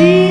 Jesus,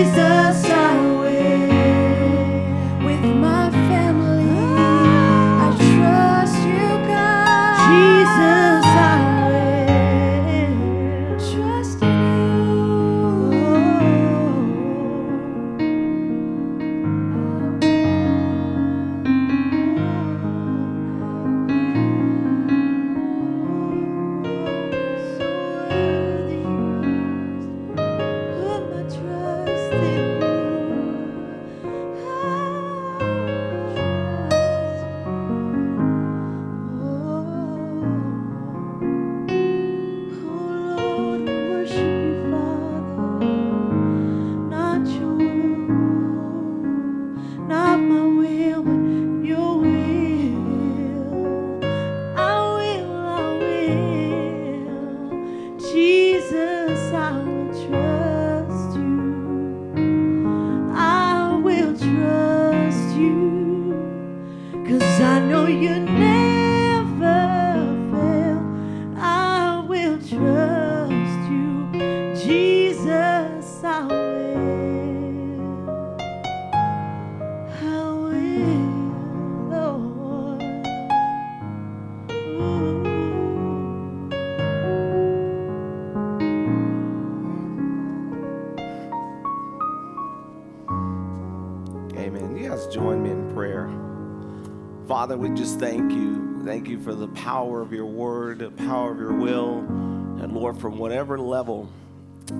Join me in prayer. Father, we just thank you. Thank you for the power of your word, the power of your will. And Lord, from whatever level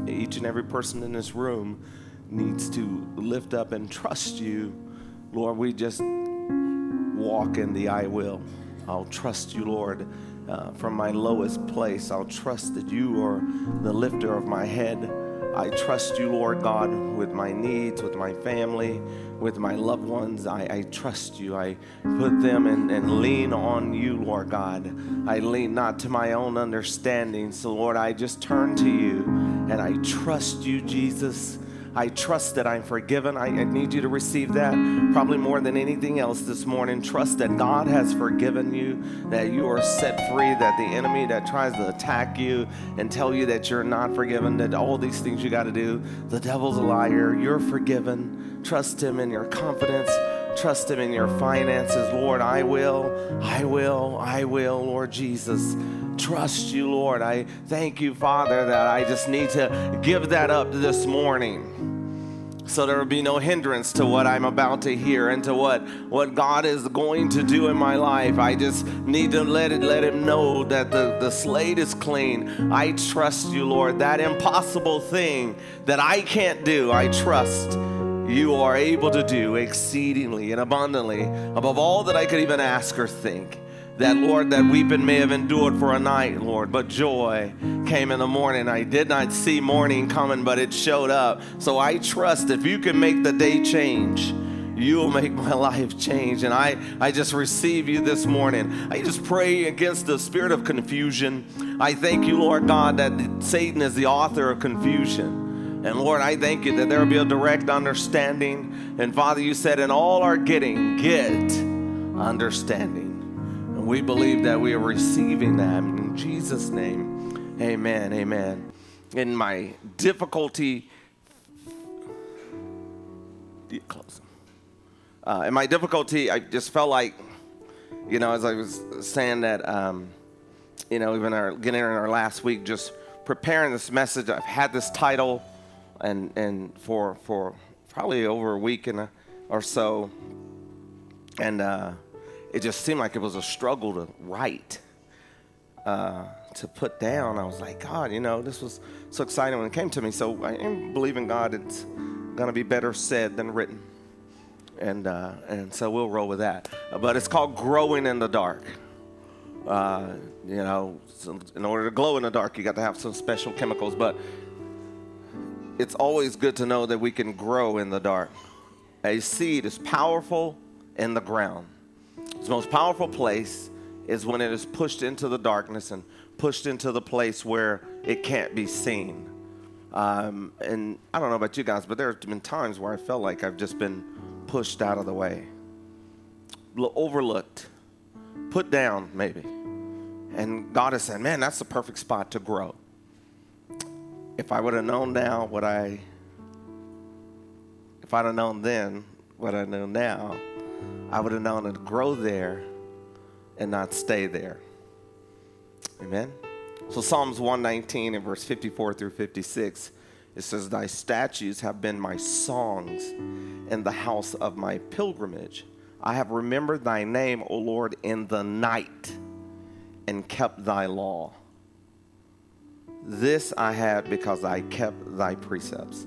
each and every person in this room needs to lift up and trust you, Lord, we just walk in the I will. I'll trust you, Lord. Uh, from my lowest place, I'll trust that you are the lifter of my head. I trust you, Lord God, with my needs, with my family, with my loved ones. I, I trust you. I put them and, and lean on you, Lord God. I lean not to my own understanding. So, Lord, I just turn to you and I trust you, Jesus. I trust that I'm forgiven. I, I need you to receive that probably more than anything else this morning. Trust that God has forgiven you, that you are set free, that the enemy that tries to attack you and tell you that you're not forgiven, that all these things you got to do, the devil's a liar. You're forgiven. Trust him in your confidence. Trust him in your finances. Lord, I will, I will, I will, Lord Jesus trust you, Lord. I thank you, Father, that I just need to give that up this morning. So there will be no hindrance to what I'm about to hear and to what what God is going to do in my life. I just need to let it let him know that the, the slate is clean. I trust you, Lord. That impossible thing that I can't do, I trust you are able to do exceedingly and abundantly above all that I could even ask or think that, Lord, that weeping may have endured for a night, Lord, but joy came in the morning. I did not see morning coming, but it showed up. So I trust if you can make the day change, you will make my life change. And I, I just receive you this morning. I just pray against the spirit of confusion. I thank you, Lord God, that Satan is the author of confusion. And Lord, I thank you that there will be a direct understanding. And Father, you said, in all our getting, get understanding. We believe that we are receiving that in Jesus' name. Amen. Amen. In my difficulty, close. Uh, in my difficulty, I just felt like, you know, as I was saying that, um, you know, even our getting in our last week, just preparing this message. I've had this title, and and for for probably over a week and a, or so, and. Uh, it just seemed like it was a struggle to write, uh, to put down. I was like, God, you know, this was so exciting when it came to me. So I am believing God it's going to be better said than written. And, uh, and so we'll roll with that. But it's called Growing in the Dark. Uh, you know, in order to glow in the dark, you got to have some special chemicals. But it's always good to know that we can grow in the dark. A seed is powerful in the ground. Its most powerful place is when it is pushed into the darkness and pushed into the place where it can't be seen. Um, and I don't know about you guys, but there have been times where I felt like I've just been pushed out of the way, overlooked, put down, maybe. And God is saying, man, that's the perfect spot to grow. If I would have known now what I, if I'd have known then what I know now, I would have known to grow there and not stay there. Amen. So Psalms 119 and verse 54 through 56, it says, Thy statutes have been my songs in the house of my pilgrimage. I have remembered thy name, O Lord, in the night and kept thy law. This I had because I kept thy precepts.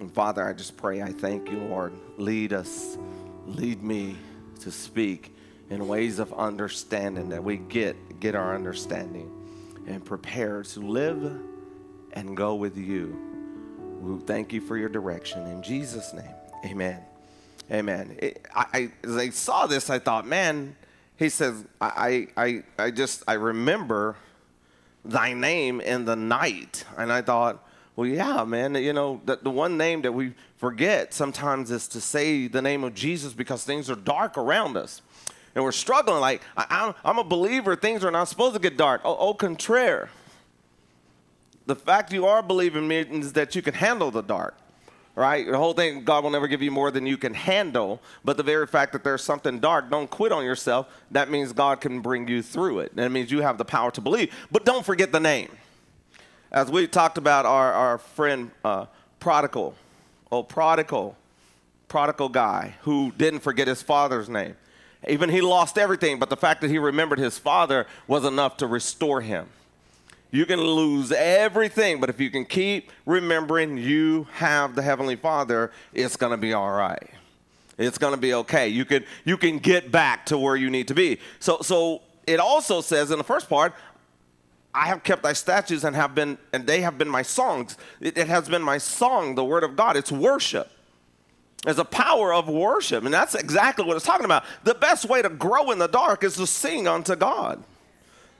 And Father, I just pray, I thank you, Lord. Lead us lead me to speak in ways of understanding that we get get our understanding and prepare to live and go with you. We thank you for your direction in Jesus' name. Amen. Amen. It, I, I, as I saw this, I thought, man, he says, I, I, I just, I remember thy name in the night. And I thought, well, yeah, man, you know, the, the one name that we forget sometimes is to say the name of Jesus because things are dark around us. And we're struggling. Like, I, am a believer, things are not supposed to get dark. Oh, au contraire. The fact you are believing means that you can handle the dark, right? The whole thing, God will never give you more than you can handle. But the very fact that there's something dark, don't quit on yourself. That means God can bring you through it. That means you have the power to believe. But don't forget the name as we talked about our, our friend uh, Prodigal, oh, Prodigal, Prodigal guy who didn't forget his father's name. Even he lost everything, but the fact that he remembered his father was enough to restore him. You can lose everything, but if you can keep remembering you have the Heavenly Father, it's going to be all right. It's going to be okay. You can, you can get back to where you need to be. So, so it also says in the first part, I have kept thy statutes and have been, and they have been my songs. It, it has been my song, the word of God. It's worship. There's a power of worship, and that's exactly what it's talking about. The best way to grow in the dark is to sing unto God.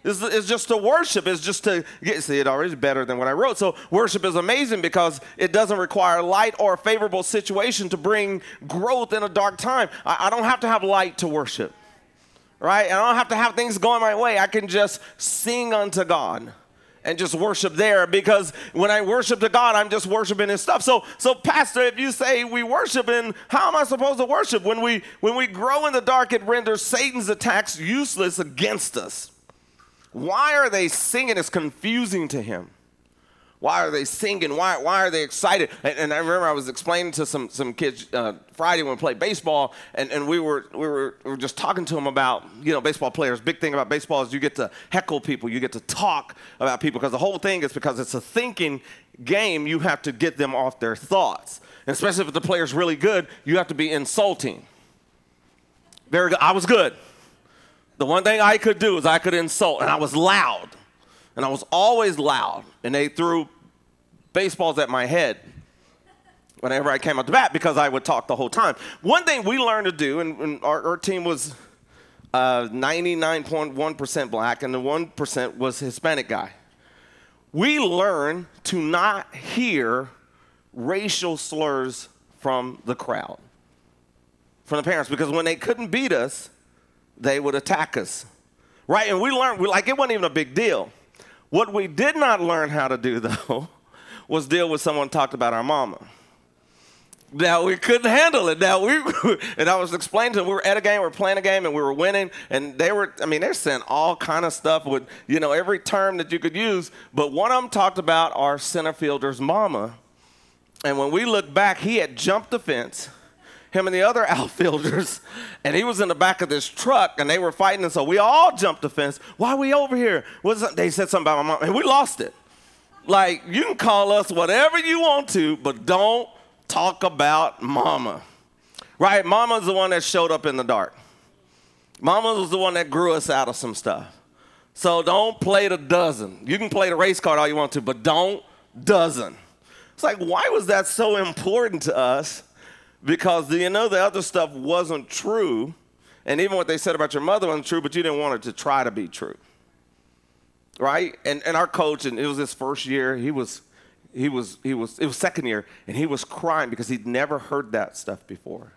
Is, is just to worship, is just to get, see, it already better than what I wrote. So, worship is amazing because it doesn't require light or a favorable situation to bring growth in a dark time. I, I don't have to have light to worship right? And I don't have to have things going my way. I can just sing unto God and just worship there because when I worship to God, I'm just worshiping His stuff. So, so Pastor, if you say we worship, and how am I supposed to worship? When we when we grow in the dark, it renders Satan's attacks useless against us. Why are they singing? It's confusing to him. Why are they singing? Why, why are they excited? And, and I remember I was explaining to some, some kids uh, Friday when we played baseball, and, and we, were, we, were, we were just talking to them about, you know, baseball players. Big thing about baseball is you get to heckle people, you get to talk about people, because the whole thing is because it's a thinking game, you have to get them off their thoughts. And especially if the player's really good, you have to be insulting. Very good. I was good. The one thing I could do is I could insult, and I was loud and I was always loud, and they threw baseballs at my head whenever I came out to bat because I would talk the whole time. One thing we learned to do, and, and our, our, team was 99.1% uh, black, and the 1% was Hispanic guy. We learned to not hear racial slurs from the crowd, from the parents, because when they couldn't beat us, they would attack us. Right? And we learned, we, like, it wasn't even a big deal. What we did not learn how to do, though, was deal with someone talked about our mama. Now we couldn't handle it. Now we and I was explaining to them we were at a game, we were playing a game, and we were winning. And they were, I mean, they're saying all kind of stuff with you know every term that you could use. But one of them talked about our center fielder's mama. And when we looked back, he had jumped the fence him and the other outfielders, and he was in the back of this truck, and they were fighting, and so we all jumped the fence. Why are we over here? What's they said something about my mom, and we lost it. Like you can call us whatever you want to, but don't talk about mama. Right? Mama's the one that showed up in the dark. Mama was the one that grew us out of some stuff. So don't play the dozen. You can play the race card all you want to, but don't dozen. It's like, why was that so important to us because you know the other stuff wasn't true, and even what they said about your mother wasn't true, but you didn't want it to try to be true. Right? And and our coach, and it was his first year, he was he was he was it was second year, and he was crying because he'd never heard that stuff before.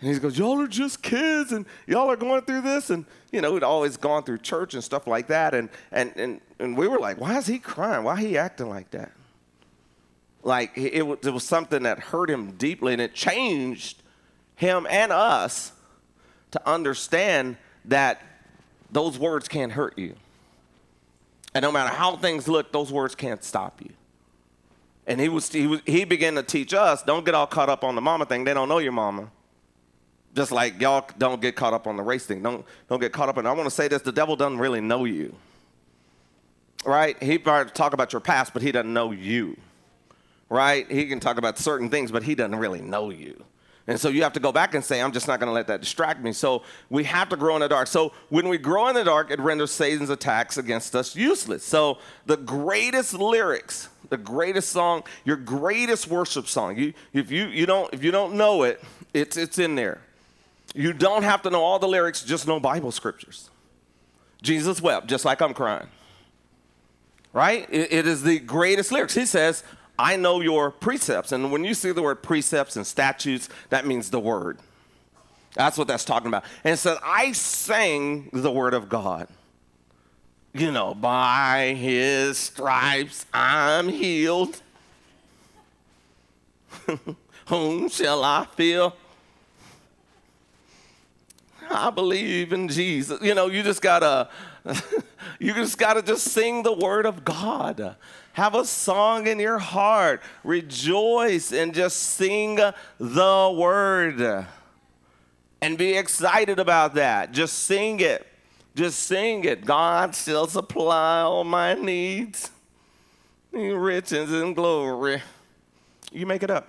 And he goes, Y'all are just kids and y'all are going through this. And, you know, we'd always gone through church and stuff like that. And, and, and, and we were like, Why is he crying? Why he acting like that? Like it, it was something that hurt him deeply, and it changed him and us to understand that those words can't hurt you. And no matter how things look, those words can't stop you. And he was, he was he began to teach us, don't get all caught up on the mama thing. They don't know your mama. Just like y'all don't get caught up on the race thing. Don't don't get caught up in I want to say this, the devil doesn't really know you. Right? He probably talk about your past, but he doesn't know you right? He can talk about certain things, but he doesn't really know you. And so you have to go back and say, I'm just not going to let that distract me. So we have to grow in the dark. So when we grow in the dark, it renders Satan's attacks against us useless. So the greatest lyrics, the greatest song, your greatest worship song, you, if, you, you don't, if you don't know it, it's, it's in there. You don't have to know all the lyrics, just know Bible scriptures. Jesus wept, just like I'm crying. Right? it, it is the greatest lyrics. He says, I know your precepts. And when you see the word precepts and statutes, that means the word. That's what that's talking about. And it says, I sang the word of God. You know, by his stripes I'm healed. Whom shall I fear? I believe in Jesus. You know, you just gotta, you just gotta just sing the word of God. Have a song in your heart. Rejoice and just sing the word. And be excited about that. Just sing it. Just sing it. God shall supply all my needs. Riches and glory. You make it up.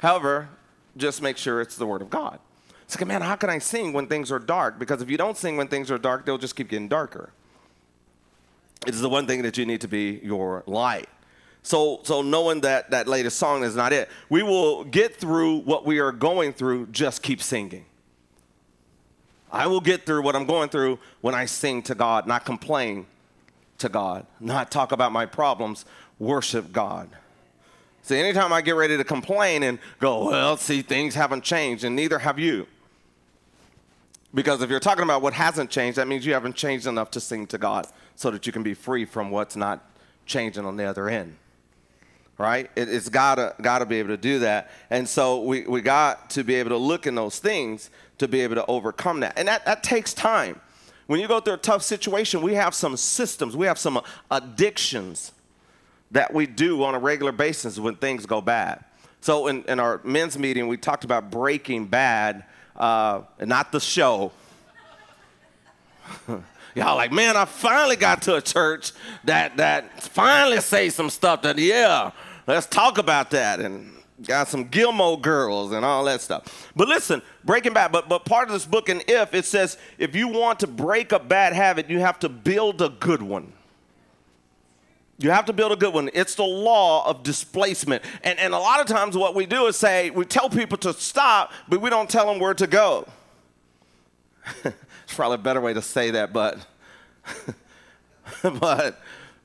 However, just make sure it's the word of God. It's like, man, how can I sing when things are dark? Because if you don't sing when things are dark, they'll just keep getting darker. It is the one thing that you need to be your light. So, so knowing that that latest song is not it, we will get through what we are going through. Just keep singing. I will get through what I'm going through when I sing to God, not complain to God, not talk about my problems, worship God. See, anytime I get ready to complain and go, well, see, things haven't changed, and neither have you. Because if you're talking about what hasn't changed, that means you haven't changed enough to sing to God so that you can be free from what's not changing on the other end. Right? It, it's gotta gotta be able to do that. And so we, we got to be able to look in those things to be able to overcome that. And that, that takes time. When you go through a tough situation, we have some systems, we have some addictions that we do on a regular basis when things go bad. So in, in our men's meeting, we talked about breaking bad, uh, not the show. Y'all like, man, I finally got to a church that that finally say some stuff that, yeah, let's talk about that. And got some Gilmore girls and all that stuff. But listen, Breaking Bad, but, but part of this book in If, it says if you want to break a bad habit, you have to build a good one. You have to build a good one. It's the law of displacement. And, and a lot of times, what we do is say, we tell people to stop, but we don't tell them where to go. it's probably a better way to say that, but, but,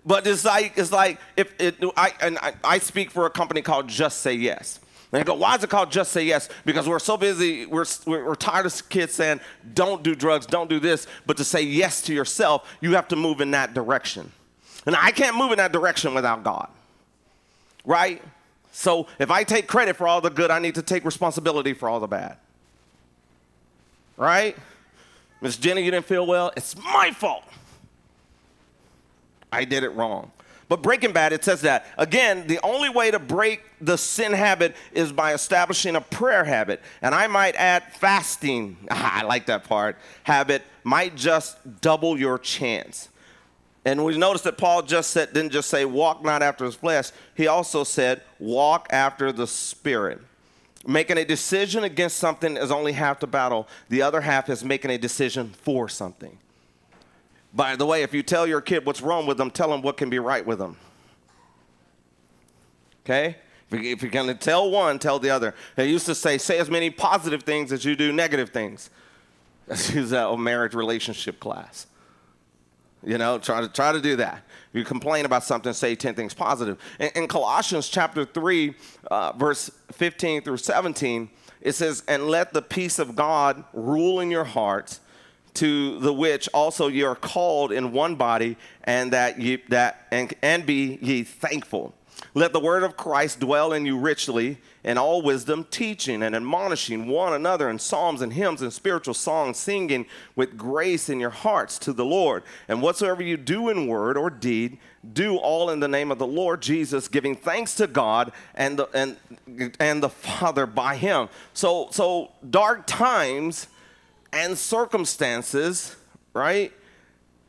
but it's like, it's like if it, I, and I, I speak for a company called Just Say Yes. And I go, why is it called Just Say Yes? Because we're so busy, we're, we're tired of kids saying, don't do drugs, don't do this, but to say yes to yourself, you have to move in that direction. And I can't move in that direction without God. Right? So if I take credit for all the good, I need to take responsibility for all the bad. Right? Miss Jenny, you didn't feel well. It's my fault. I did it wrong. But Breaking Bad, it says that. Again, the only way to break the sin habit is by establishing a prayer habit. And I might add fasting, I like that part, habit might just double your chance. And we notice that Paul just said, didn't just say, walk not after his flesh. He also said, walk after the Spirit. Making a decision against something is only half the battle, the other half is making a decision for something. By the way, if you tell your kid what's wrong with them, tell them what can be right with them. Okay? If you're going to tell one, tell the other. They used to say, say as many positive things as you do negative things. Let's use that marriage relationship class. You know, try to try to do that. You complain about something, say 10 things positive. In, in Colossians chapter 3, uh, verse 15 through 17, it says, And let the peace of God rule in your hearts, to the which also ye are called in one body, and that ye that and, and be ye thankful. Let the word of Christ dwell in you richly in all wisdom, teaching and admonishing one another in psalms and hymns and spiritual songs, singing with grace in your hearts to the Lord. And whatsoever you do in word or deed, do all in the name of the Lord Jesus, giving thanks to God and the, and, and the Father by him. So, so dark times and circumstances, right,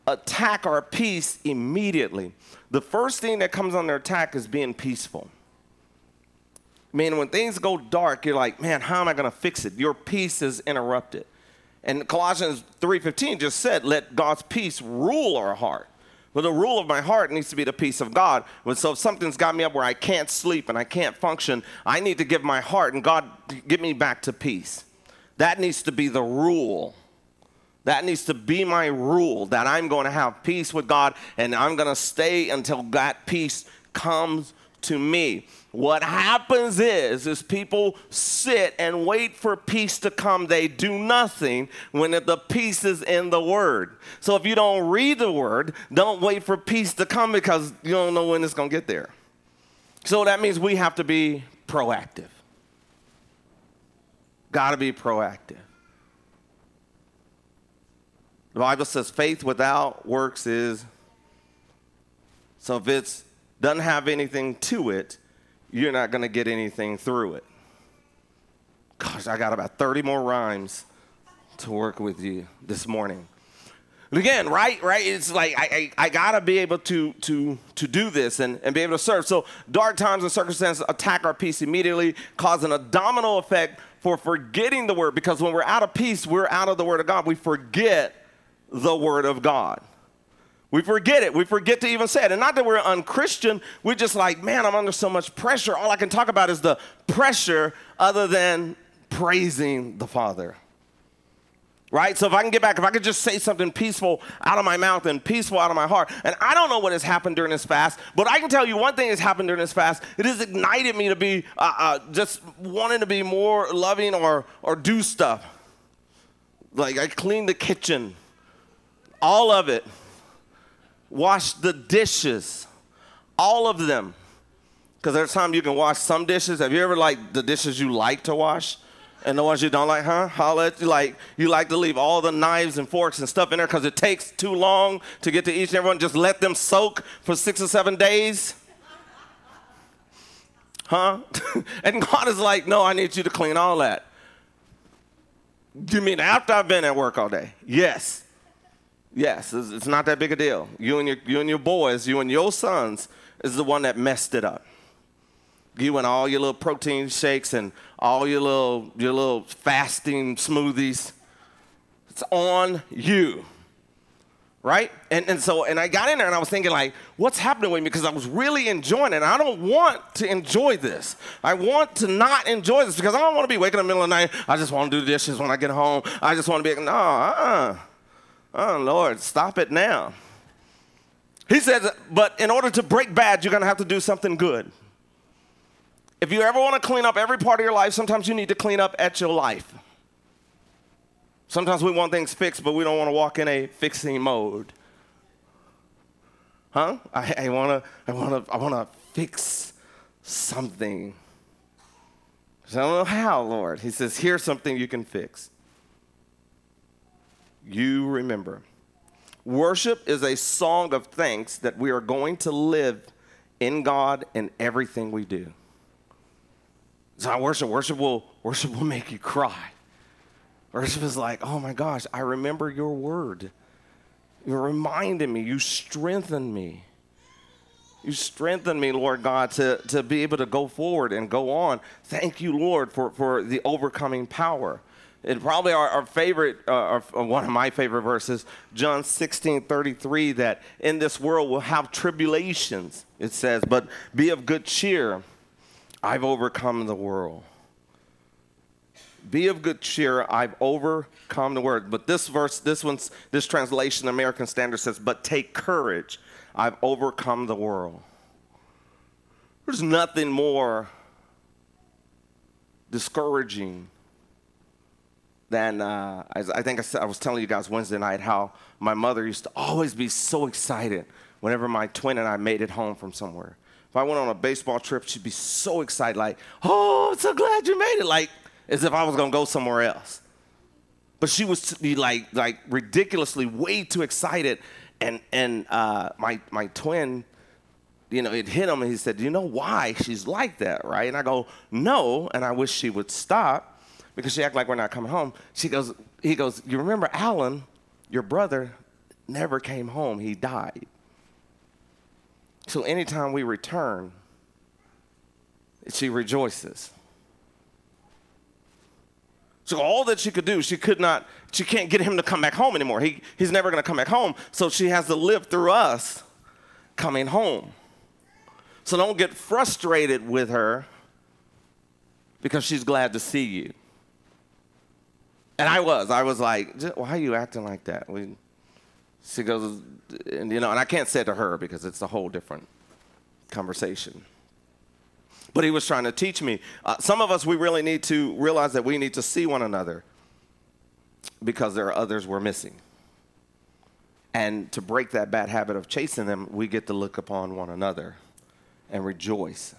attack our peace immediately. The first thing that comes under attack is being peaceful. I mean, when things go dark, you're like, man, how am I going to fix it? Your peace is interrupted. And Colossians 3:15 just said, "Let God's peace rule our heart." Well, the rule of my heart needs to be the peace of God. So if something's got me up where I can't sleep and I can't function, I need to give my heart and God give me back to peace. That needs to be the rule. That needs to be my rule that I'm going to have peace with God and I'm going to stay until that peace comes to me. What happens is is people sit and wait for peace to come. They do nothing when the peace is in the word. So if you don't read the word, don't wait for peace to come because you don't know when it's going to get there. So that means we have to be proactive. Got to be proactive. The Bible says faith without works is so if it doesn't have anything to it, you're not going to get anything through it. Gosh, I got about 30 more rhymes to work with you this morning. And again, right, right? It's like I, I, I, gotta be able to to to do this and, and be able to serve. So dark times and circumstances attack our peace immediately, causing a domino effect for forgetting the word. Because when we're out of peace, we're out of the word of God. We forget the word of God. We forget it. We forget to even say it. And not that we're unchristian, we're just like, man, I'm under so much pressure. All I can talk about is the pressure other than praising the Father. Right? So if I can get back, if I could just say something peaceful out of my mouth and peaceful out of my heart. And I don't know what has happened during this fast, but I can tell you one thing has happened during this fast. It has ignited me to be uh, uh, just wanting to be more loving or, or do stuff. Like I cleaned the kitchen, all of it wash the dishes, all of them. Because there's time you can wash some dishes. Have you ever like the dishes you like to wash? And the ones you don't like, huh? Holla you like you like to leave all the knives and forks and stuff in there because it takes too long to get to each and every one. Just let them soak for six or seven days. Huh? and God is like, no, I need you to clean all that. You mean after I've been at work all day? Yes. Yes, it's, not that big a deal. You and your you and your boys, you and your sons is the one that messed it up. You and all your little protein shakes and all your little your little fasting smoothies. It's on you right? And, and so, and I got in there and I was thinking, like, what's happening with me? Because I was really enjoying it. I don't want to enjoy this. I want to not enjoy this because I don't want to be waking up in the middle of the night. I just want to do the dishes when I get home. I just want to be, no, uh-uh. Oh, Lord, stop it now. He says, but in order to break bad, you're going to have to do something good. If you ever want to clean up every part of your life, sometimes you need to clean up at your life. Sometimes we want things fixed, but we don't want to walk in a fixing mode. Huh? I, I want to I wanna, I wanna fix something. I don't know how, Lord. He says, here's something you can fix. You remember. Worship is a song of thanks that we are going to live in God in everything we do. It's not worship. Worship will, worship will make you cry. Worship is like, oh my gosh, I remember your word. You reminded me, you strengthened me. You strengthened me, Lord God, to, to be able to go forward and go on. Thank you, Lord, for, for the overcoming power. And probably our, our favorite, uh, our, uh, one of my favorite verses, John 16 33, that in this world we'll have tribulations, it says, but be of good cheer. I've overcome the world. Be of good cheer, I've overcome the world. But this verse, this one's this translation, American Standard says, but take courage, I've overcome the world. There's nothing more discouraging than uh, I, think I, said, I was telling you guys Wednesday night how my mother used to always be so excited whenever my twin and I made it home from somewhere. If I went on a baseball trip, she'd be so excited, like, "Oh, I'm so glad you made it!" Like as if I was gonna go somewhere else. But she was like like ridiculously way too excited, and and uh, my my twin, you know, it hit him, and he said, "Do you know why she's like that, right?" And I go, "No," and I wish she would stop because she act like we're not coming home. She goes, he goes, "You remember Alan, your brother, never came home. He died. So anytime we return, she rejoices." So all that she could do, she could not, she can't get him to come back home anymore. He, he's never going to come back home. So she has to live through us coming home. So don't get frustrated with her because she's glad to see you. And I was, I was like, why are you acting like that? We, she goes, and you know, and I can't say it to her because it's a whole different conversation but he was trying to teach me. Uh, some of us, we really need to realize that we need to see one another because there are others we're missing. And to break that bad habit of chasing them, we get to look upon one another and rejoice.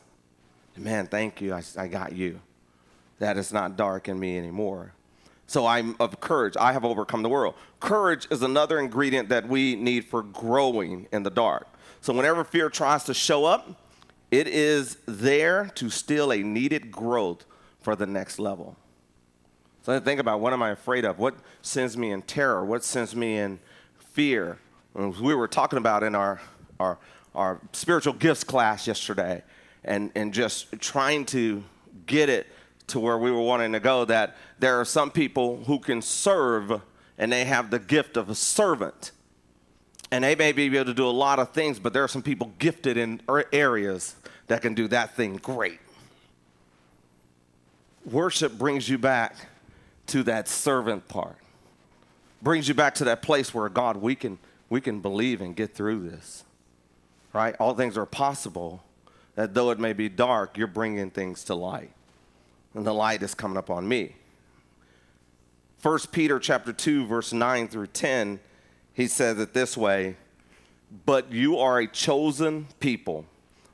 Man, thank you. I, I got you. That is not dark in me anymore. So I'm of courage. I have overcome the world. Courage is another ingredient that we need for growing in the dark. So whenever fear tries to show up, it is there to steal a needed growth for the next level. So I think about what am I afraid of? What sends me in terror? What sends me in fear? We were talking about in our, our, our spiritual gifts class yesterday and, and just trying to get it to where we were wanting to go that there are some people who can serve and they have the gift of a servant and they may be able to do a lot of things, but there are some people gifted in er, areas that can do that thing great. Worship brings you back to that servant part, brings you back to that place where God, we can, we can believe and get through this, right? All things are possible, that though it may be dark, you're bringing things to light. And the light is coming up on me. 1 Peter chapter 2 verse 9 through 10 he says it this way But you are a chosen people,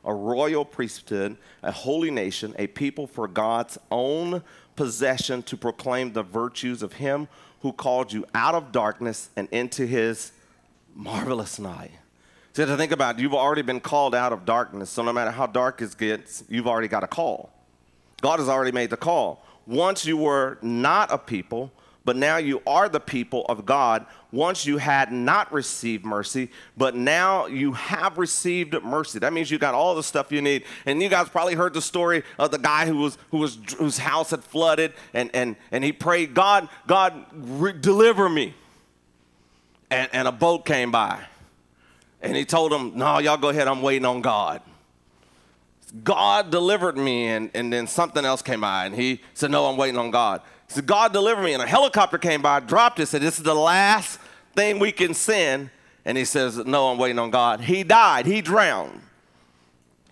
a royal priesthood, a holy nation, a people for God's own possession to proclaim the virtues of Him who called you out of darkness and into His marvelous night. So to think about it, you've already been called out of darkness. So no matter how dark it gets, you've already got a call. God has already made the call. Once you were not a people, but now you are the people of God. Once you had not received mercy, but now you have received mercy. That means you got all the stuff you need. And you guys probably heard the story of the guy who was who was whose house had flooded, and and and he prayed, God, God, re- deliver me. And and a boat came by, and he told him, No, y'all go ahead. I'm waiting on God. God delivered me, and, and then something else came by, and he said, No, I'm waiting on God. He said, God delivered me, and a helicopter came by, dropped it, said, This is the last thing we can send. And he says, No, I'm waiting on God. He died, he drowned.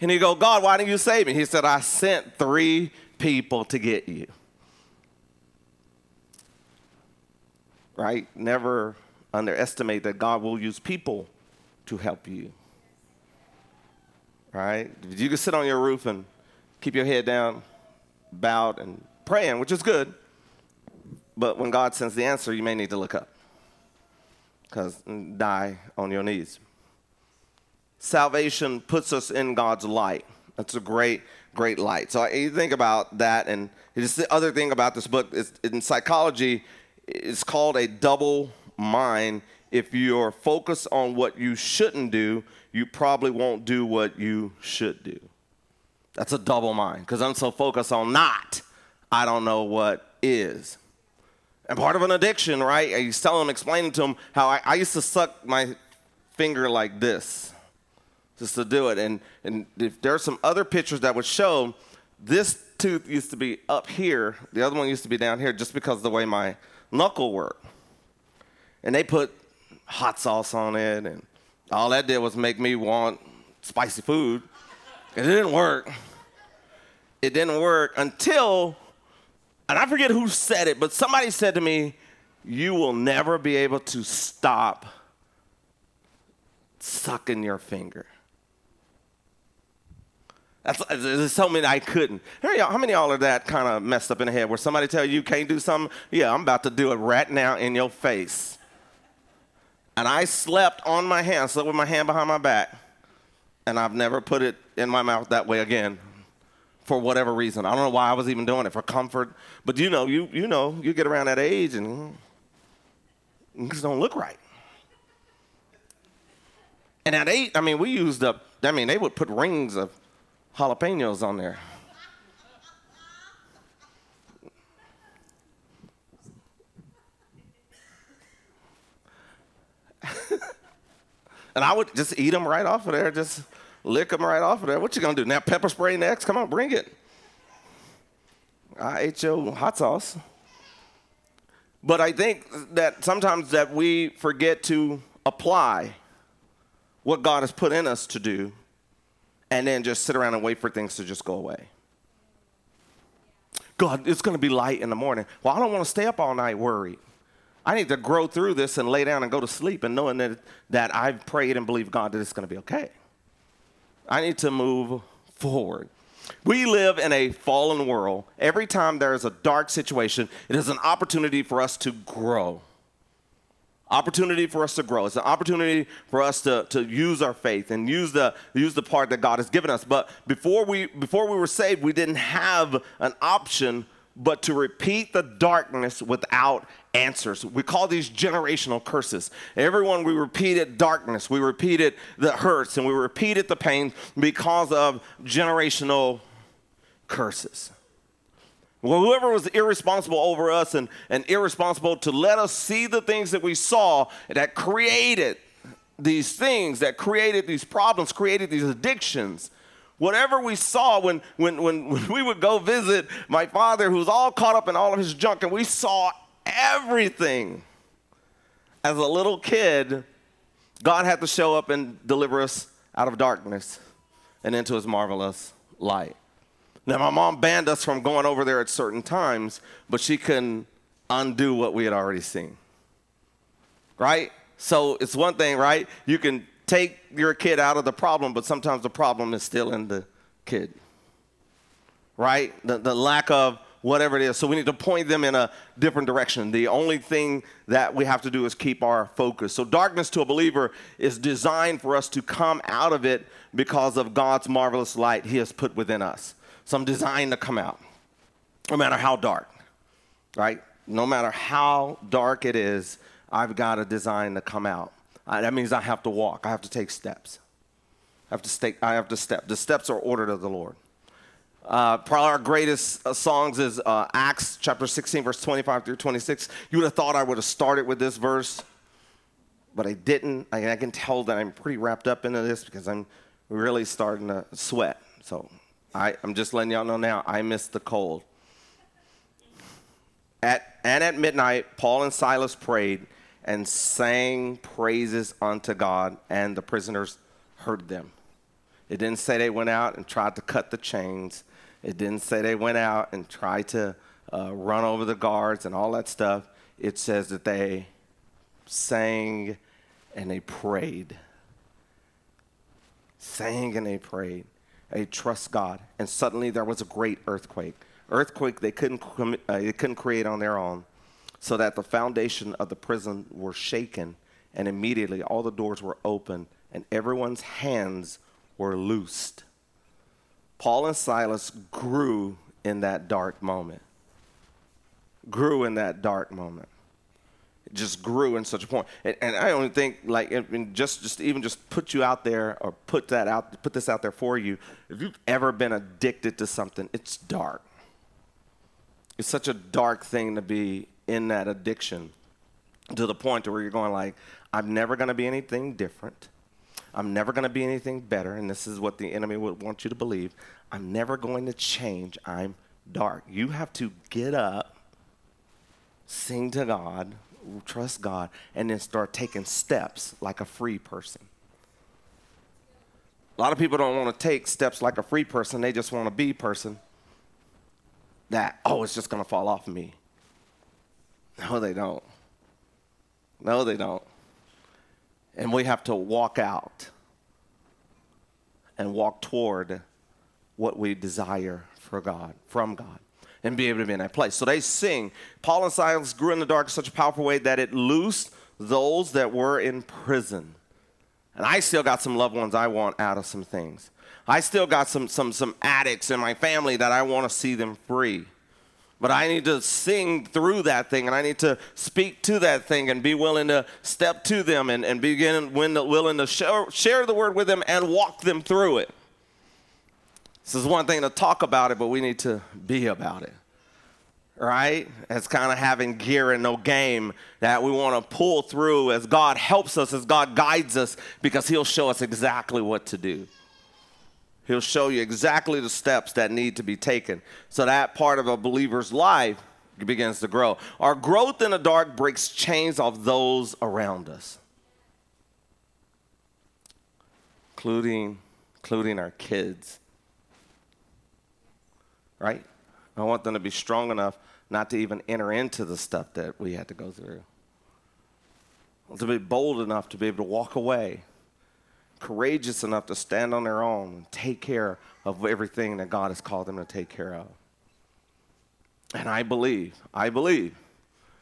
And he go, God, why didn't you save me? He said, I sent three people to get you. Right? Never underestimate that God will use people to help you right? You can sit on your roof and keep your head down, bowed, and praying, which is good. But when God sends the answer, you may need to look up because mm, die on your knees. Salvation puts us in God's light. That's a great, great light. So you think about that, and it's the other thing about this book is in psychology, it's called a double mind. If you're focused on what you shouldn't do, you probably won't do what you should do. That's a double mind because I'm so focused on not, I don't know what is. And part of an addiction, right? I used to tell him, explaining to him how I, I used to suck my finger like this just to do it. And, and if there are some other pictures that would show this tooth used to be up here, the other one used to be down here just because of the way my knuckle worked. And they put hot sauce on it and all that did was make me want spicy food. And it didn't work. It didn't work until, and I forget who said it, but somebody said to me, You will never be able to stop sucking your finger. That's, there's so many I couldn't. How many of y'all are that kind of messed up in the head where somebody tell you you can't do something? Yeah, I'm about to do it right now in your face and I slept on my hand, slept with my hand behind my back, and I've never put it in my mouth that way again for whatever reason. I don't know why I was even doing it for comfort, but you know, you you know, you get around that age and just don't look right. And at eight, I mean, we used up. I mean, they would put rings of jalapenos on there. And I would just eat them right off of there, just lick them right off of there. What you gonna do now? Pepper spray next? Come on, bring it. I ate your hot sauce. But I think that sometimes that we forget to apply what God has put in us to do and then just sit around and wait for things to just go away. God, it's going to be light in the morning. Well, I don't want to stay up all night worried. I need to grow through this and lay down and go to sleep and knowing that, that I've prayed and believed God that it's going to be okay. I need to move forward. We live in a fallen world. Every time there is a dark situation, it is an opportunity for us to grow. Opportunity for us to grow. It's an opportunity for us to, to use our faith and use the, use the part that God has given us. But before we, before we were saved, we didn't have an option but to repeat the darkness without answers. We call these generational curses. Everyone, we repeated darkness, we repeated the hurts, and we repeated the pain because of generational curses. Well, whoever was irresponsible over us and, and irresponsible to let us see the things that we saw that created these things, that created these problems, created these addictions, whatever we saw when, when, when, when we would go visit my father, who was all caught up in all of his junk, and we saw everything. As a little kid, God had to show up and deliver us out of darkness and into his marvelous light. Now, my mom banned us from going over there at certain times, but she couldn't undo what we had already seen. Right? So it's one thing, right? You can take your kid out of the problem, but sometimes the problem is still in the kid. Right? The, the lack of whatever it is. So we need to point them in a different direction. The only thing that we have to do is keep our focus. So darkness to a believer is designed for us to come out of it because of God's marvelous light he has put within us. So I'm designed to come out, no matter how dark, right? No matter how dark it is, I've got a design to come out. That means I have to walk. I have to take steps. I have to stay, I have to step. The steps are ordered of the Lord. Uh, probably our greatest uh, songs is uh, Acts chapter 16, verse 25 through 26. You would have thought I would have started with this verse, but I didn't. I, I can tell that I'm pretty wrapped up into this because I'm really starting to sweat. So I, I'm just letting y'all know now, I missed the cold. At, and at midnight, Paul and Silas prayed and sang praises unto God, and the prisoners heard them. It didn't say they went out and tried to cut the chains. It didn't say they went out and tried to uh, run over the guards and all that stuff. It says that they sang and they prayed. Sang and they prayed. They trust God. And suddenly there was a great earthquake. Earthquake they couldn't, uh, they couldn't create on their own, so that the foundation of the prison were shaken, and immediately all the doors were open, and everyone's hands were loosed. Paul and Silas grew in that dark moment. Grew in that dark moment. It just grew in such a point. And, and I don't think like just just even just put you out there or put that out put this out there for you. If you've ever been addicted to something, it's dark. It's such a dark thing to be in that addiction to the point where you're going like, I'm never going to be anything different. I'm never going to be anything better, and this is what the enemy would want you to believe. I'm never going to change. I'm dark. You have to get up, sing to God, trust God, and then start taking steps like a free person. A lot of people don't want to take steps like a free person, they just want to be person that, oh, it's just going to fall off of me. No, they don't. No, they don't. And we have to walk out and walk toward what we desire for God, from God, and be able to be in that place. So they sing. Paul and Silas grew in the dark in such a powerful way that it loosed those that were in prison. And I still got some loved ones I want out of some things. I still got some, some, some addicts in my family that I want to see them free. But I need to sing through that thing and I need to speak to that thing and be willing to step to them and, and begin willing to share, share the word with them and walk them through it. This is one thing to talk about it, but we need to be about it. Right? It's kind of having gear and no game that we want to pull through as God helps us, as God guides us, because He'll show us exactly what to do. He'll show you exactly the steps that need to be taken. So that part of a believer's life begins to grow. Our growth in the dark breaks chains of those around us, including, including our kids. Right? I want them to be strong enough not to even enter into the stuff that we had to go through. To be bold enough to be able to walk away courageous enough to stand on their own and take care of everything that God has called them to take care of. And I believe, I believe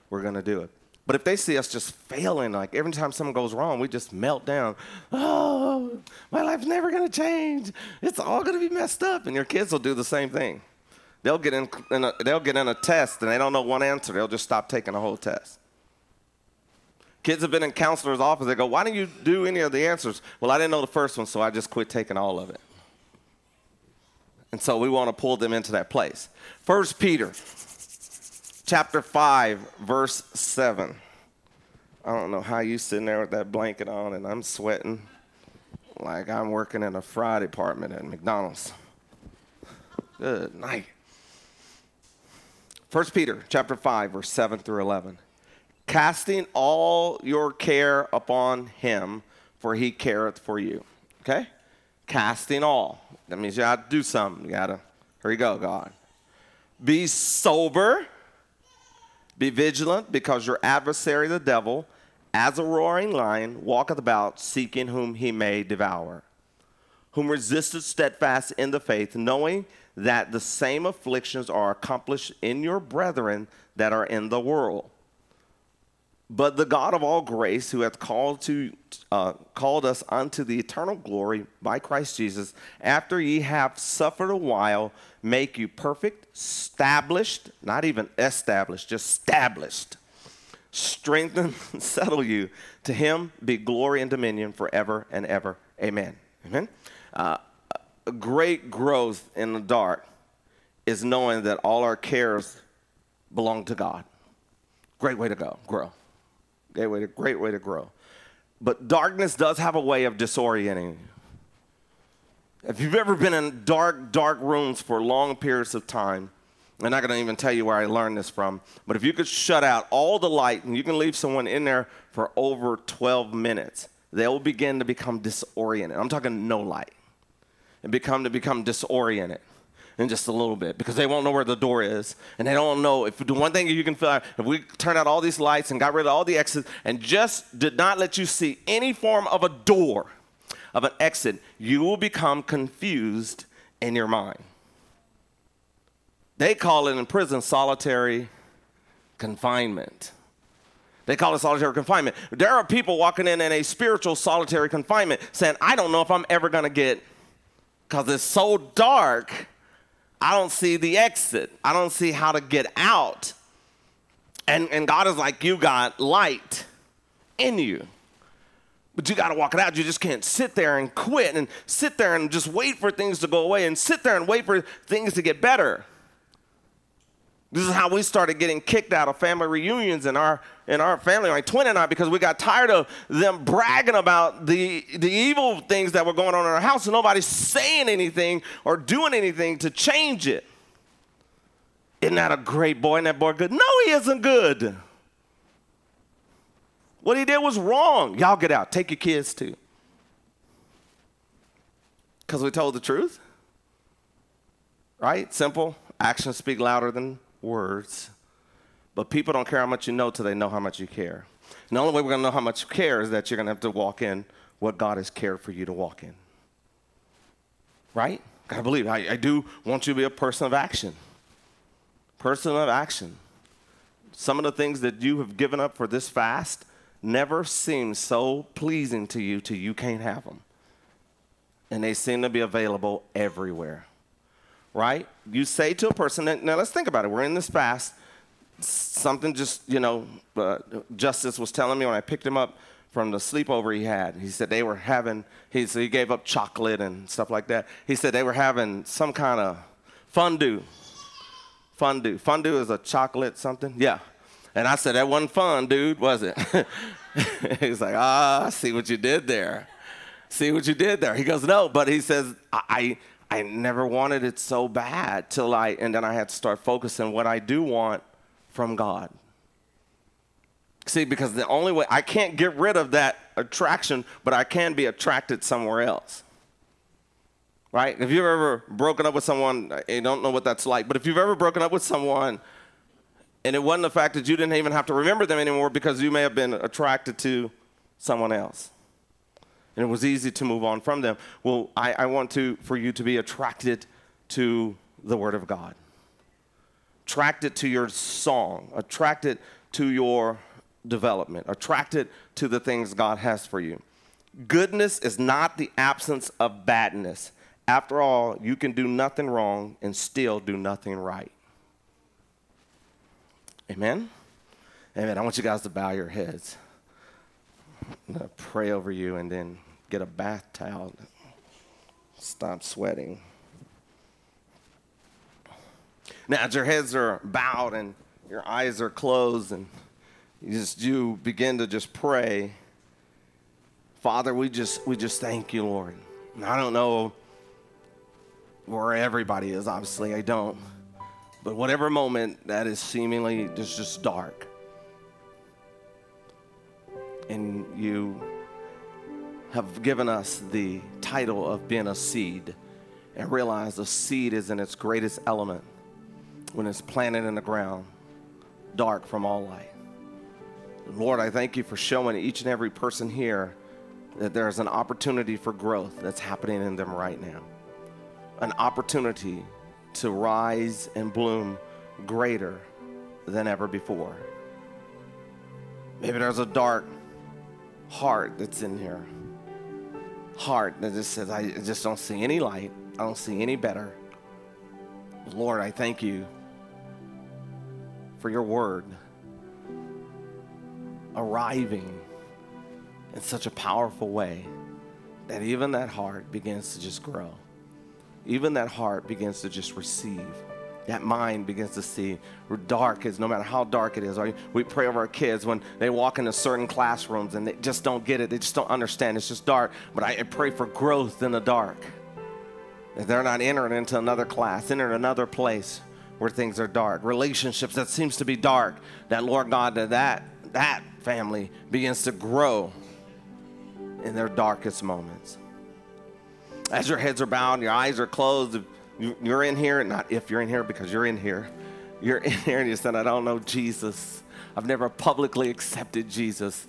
we're going to do it. But if they see us just failing, like every time something goes wrong, we just melt down. Oh, my life's never going to change. It's all going to be messed up. And your kids will do the same thing. They'll get in, in a, they'll get in a test and they don't know one answer. They'll just stop taking the whole test. Kids have been in counselor's office. They go, Why didn't you do any of the answers? Well, I didn't know the first one, so I just quit taking all of it. And so we want to pull them into that place. First Peter chapter 5, verse 7. I don't know how you sitting there with that blanket on and I'm sweating like I'm working in a fry department at McDonald's. Good night. First Peter chapter 5, verse 7 through 11 casting all your care upon him, for he careth for you. Okay? Casting all. That means you got to do something. You got to, here you go, God. Be sober, be vigilant, because your adversary, the devil, as a roaring lion, walketh about seeking whom he may devour. whom resisted steadfast in the faith, knowing that the same afflictions are accomplished in your brethren that are in the world. But the God of all grace, who hath called to uh, called us unto the eternal glory by Christ Jesus, after ye have suffered a while, make you perfect, established, not even established, just established, strengthen, settle you. To him be glory and dominion forever and ever. Amen. Amen. Uh, great growth in the dark is knowing that all our cares belong to God. Great way to go, grow. Great way to, great way to grow. But darkness does have a way of disorienting you. If you've ever been in dark, dark rooms for long periods of time, I'm not going to even tell you where I learned this from, but if you could shut out all the light and you can leave someone in there for over 12 minutes, they'll begin to become disoriented. I'm talking no light. And become to become disoriented in just a little bit because they won't know where the door is. And they don't know if the one thing you can feel if we turn out all these lights and got rid of all the exits and just did not let you see any form of a door of an exit you will become confused in your mind. They call it in prison solitary confinement. They call it solitary confinement. There are people walking in in a spiritual solitary confinement saying i don't know if i'm ever going to get because it's so dark I don't see the exit. I don't see how to get out. And, and God is like, You got light in you. But you got to walk it out. You just can't sit there and quit and sit there and just wait for things to go away and sit there and wait for things to get better. This is how we started getting kicked out of family reunions and our in our family, my twin and I, because we got tired of them bragging about the the evil things that were going on in our house, and nobody's saying anything or doing anything to change it. Isn't that a great boy? And that boy good? No, he isn't good. What he did was wrong. Y'all get out. Take your kids too. Because we told the truth. Right? Simple. Actions speak louder than words, but people don't care how much you know till they know how much you care. And the only way we're going to know how much you care is that you're going to have to walk in what God has cared for you to walk in. Right? Gotta believe. I, I do want you to be a person of action. Person of action. Some of the things that you have given up for this fast never seem so pleasing to you till you can't have them. And they seem to be available everywhere right? You say to a person, now let's think about it. We're in this fast. Something just, you know, uh, Justice was telling me when I picked him up from the sleepover he had. He said they were having, he, so he gave up chocolate and stuff like that. He said they were having some kind of fondue. Fondue. Fondue is a chocolate something? Yeah. And I said, that wasn't fun, dude, was it? He's like, ah, I see what you did there. See what you did there. He goes, no, but he says, I, I never wanted it so bad till I, and then I had to start focusing what I do want from God. See, because the only way, I can't get rid of that attraction, but I can be attracted somewhere else. Right? If you've ever broken up with someone, you don't know what that's like, but if you've ever broken up with someone and it wasn't the fact that you didn't even have to remember them anymore because you may have been attracted to someone else and it was easy to move on from them. Well, I, I want to for you to be attracted to the Word of God. Attracted to your song, attracted to your development, attracted to the things God has for you. Goodness is not the absence of badness. After all, you can do nothing wrong and still do nothing right. Amen? Amen. I want you guys to bow your heads. I'm going to pray over you and then get a bath towel, stop sweating. Now, as your heads are bowed and your eyes are closed, and you just you begin to just pray. Father, we just we just thank you, Lord. And I don't know where everybody is. Obviously, I don't. But whatever moment that is seemingly just just dark, and you have given us the title of being a seed and realize a seed is in its greatest element when it's planted in the ground, dark from all light. Lord, I thank you for showing each and every person here that there's an opportunity for growth that's happening in them right now. An opportunity to rise and bloom greater than ever before. Maybe there's a dark heart that's in here. Heart that just says, I just don't see any light. I don't see any better. Lord, I thank you for your word arriving in such a powerful way that even that heart begins to just grow. Even that heart begins to just receive. That mind begins to see dark is no matter how dark it is. We pray over our kids when they walk into certain classrooms and they just don't get it. They just don't understand. It's just dark. But I pray for growth in the dark. That they're not entering into another class, entering another place where things are dark. Relationships that seems to be dark. That Lord God, that that, that family begins to grow in their darkest moments. As your heads are bowed, your eyes are closed, you're in here, not if you're in here, because you're in here. You're in here and you said, I don't know Jesus. I've never publicly accepted Jesus,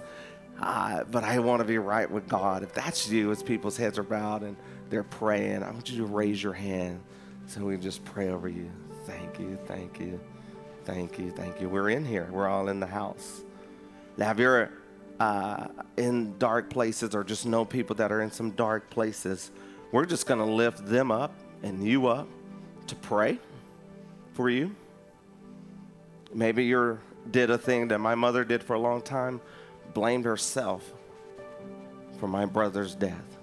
uh, but I want to be right with God. If that's you, as people's heads are bowed and they're praying, I want you to raise your hand so we can just pray over you. Thank you, thank you, thank you, thank you. We're in here, we're all in the house. Now, if you're uh, in dark places or just know people that are in some dark places, we're just going to lift them up and you up to pray for you. Maybe you did a thing that my mother did for a long time, blamed herself for my brother's death.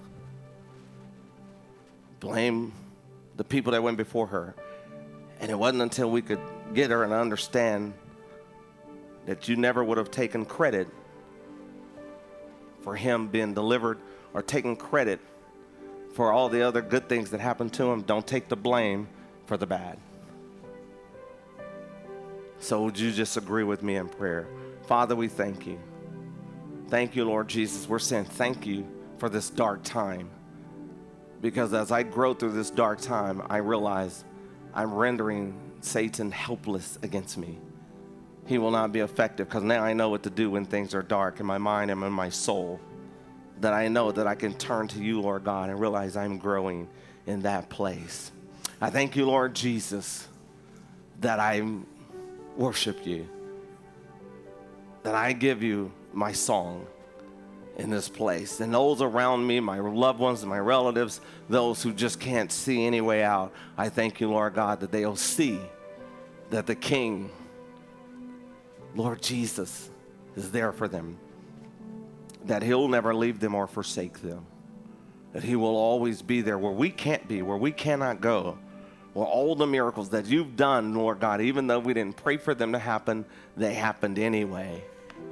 Blame the people that went before her. And it wasn't until we could get her and understand that you never would have taken credit for him being delivered or taken credit for all the other good things that happened to him. Don't take the blame for the bad. So, would you just agree with me in prayer? Father, we thank you. Thank you, Lord Jesus. We're saying thank you for this dark time. Because as I grow through this dark time, I realize I'm rendering Satan helpless against me. He will not be effective because now I know what to do when things are dark in my mind and in my soul that I know that I can turn to you, Lord God, and realize I'm growing in that place. I thank you, Lord Jesus, that I worship you, that I give you my song in this place. And those around me, my loved ones my relatives, those who just can't see any way out, I thank you, Lord God, that they'll see that the King, Lord Jesus, is there for them that He'll never leave them or forsake them. That He will always be there where we can't be, where we cannot go. Where all the miracles that you've done, Lord God, even though we didn't pray for them to happen, they happened anyway.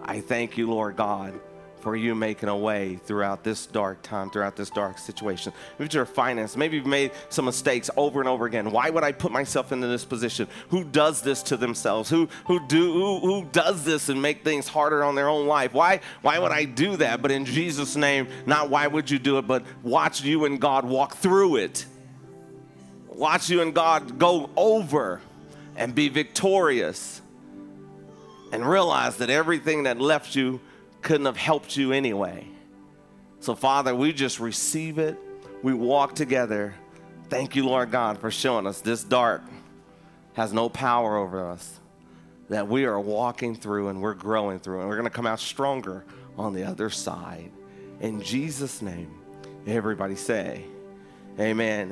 I thank you, Lord God for you making a way throughout this dark time, throughout this dark situation. Maybe it's your finance. Maybe you've made some mistakes over and over again. Why would I put myself into this position? Who does this to themselves? Who who do who, who does this and make things harder on their own life? Why why would I do that? But in Jesus' name, not why would you do it, but watch you and God walk through it. Watch you and God go over and be victorious and realize that everything that left you couldn't have helped you anyway. So, Father, we just receive it. We walk together. Thank you, Lord God, for showing us this dark has no power over us, that we are walking through and we're growing through, and we're going to come out stronger on the other side. In Jesus' name, everybody say, Amen. Amen.